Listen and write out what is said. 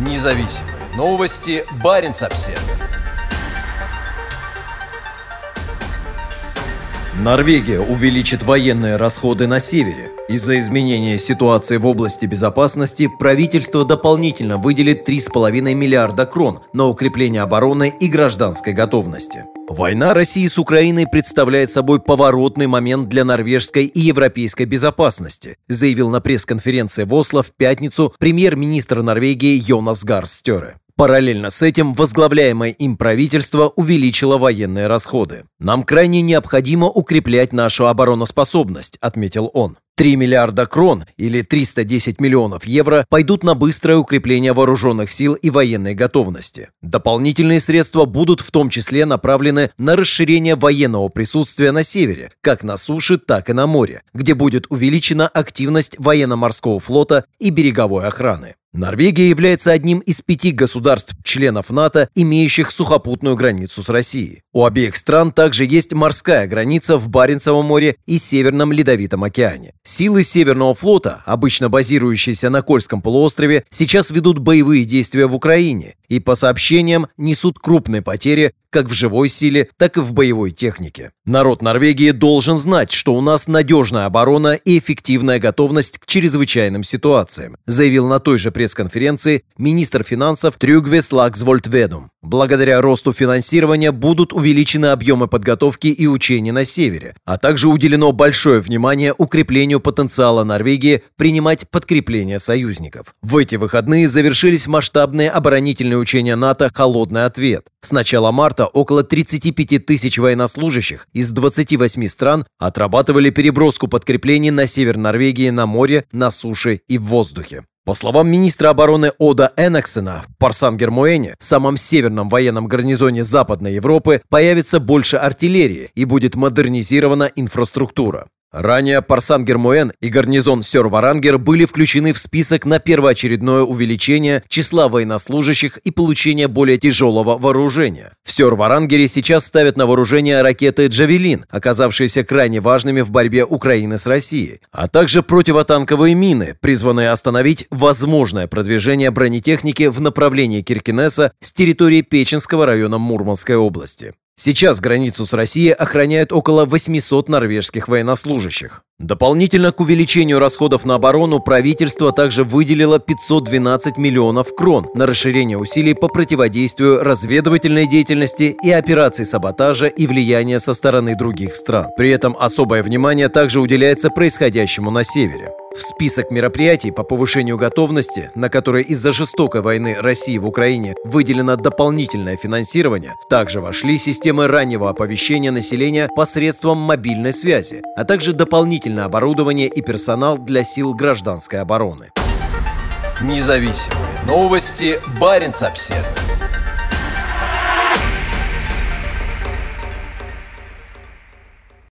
Независимые новости. Барин обсерва Норвегия увеличит военные расходы на севере. Из-за изменения ситуации в области безопасности правительство дополнительно выделит 3,5 миллиарда крон на укрепление обороны и гражданской готовности. Война России с Украиной представляет собой поворотный момент для норвежской и европейской безопасности, заявил на пресс-конференции в Осло в пятницу премьер-министр Норвегии Йонас Гарстере. Параллельно с этим возглавляемое им правительство увеличило военные расходы. «Нам крайне необходимо укреплять нашу обороноспособность», — отметил он. 3 миллиарда крон или 310 миллионов евро пойдут на быстрое укрепление вооруженных сил и военной готовности. Дополнительные средства будут в том числе направлены на расширение военного присутствия на севере, как на суше, так и на море, где будет увеличена активность военно-морского флота и береговой охраны. Норвегия является одним из пяти государств-членов НАТО, имеющих сухопутную границу с Россией. У обеих стран также есть морская граница в Баренцевом море и Северном Ледовитом океане. Силы Северного флота, обычно базирующиеся на Кольском полуострове, сейчас ведут боевые действия в Украине и, по сообщениям, несут крупные потери как в живой силе, так и в боевой технике. Народ Норвегии должен знать, что у нас надежная оборона и эффективная готовность к чрезвычайным ситуациям, заявил на той же пресс-конференции министр финансов Трюгве Слаксвольтведум. Благодаря росту финансирования будут увеличены объемы подготовки и учений на севере, а также уделено большое внимание укреплению потенциала Норвегии принимать подкрепление союзников. В эти выходные завершились масштабные оборонительные учения НАТО «Холодный ответ». С начала марта около 35 тысяч военнослужащих из 28 стран отрабатывали переброску подкреплений на север Норвегии на море, на суше и в воздухе. По словам министра обороны Ода Энаксена, в Парсан-Гермуэне, самом северном военном гарнизоне Западной Европы, появится больше артиллерии и будет модернизирована инфраструктура. Ранее Парсан Гермуэн и гарнизон Сёр-Варангер были включены в список на первоочередное увеличение числа военнослужащих и получение более тяжелого вооружения. В Сёр-Варангере сейчас ставят на вооружение ракеты «Джавелин», оказавшиеся крайне важными в борьбе Украины с Россией, а также противотанковые мины, призванные остановить возможное продвижение бронетехники в направлении Киркинесса с территории Печенского района Мурманской области. Сейчас границу с Россией охраняют около 800 норвежских военнослужащих. Дополнительно к увеличению расходов на оборону правительство также выделило 512 миллионов крон на расширение усилий по противодействию разведывательной деятельности и операций саботажа и влияния со стороны других стран. При этом особое внимание также уделяется происходящему на севере. В список мероприятий по повышению готовности, на которые из-за жестокой войны России в Украине выделено дополнительное финансирование, также вошли системы раннего оповещения населения посредством мобильной связи, а также дополнительное оборудование и персонал для сил гражданской обороны. Независимые новости. Барин обседный.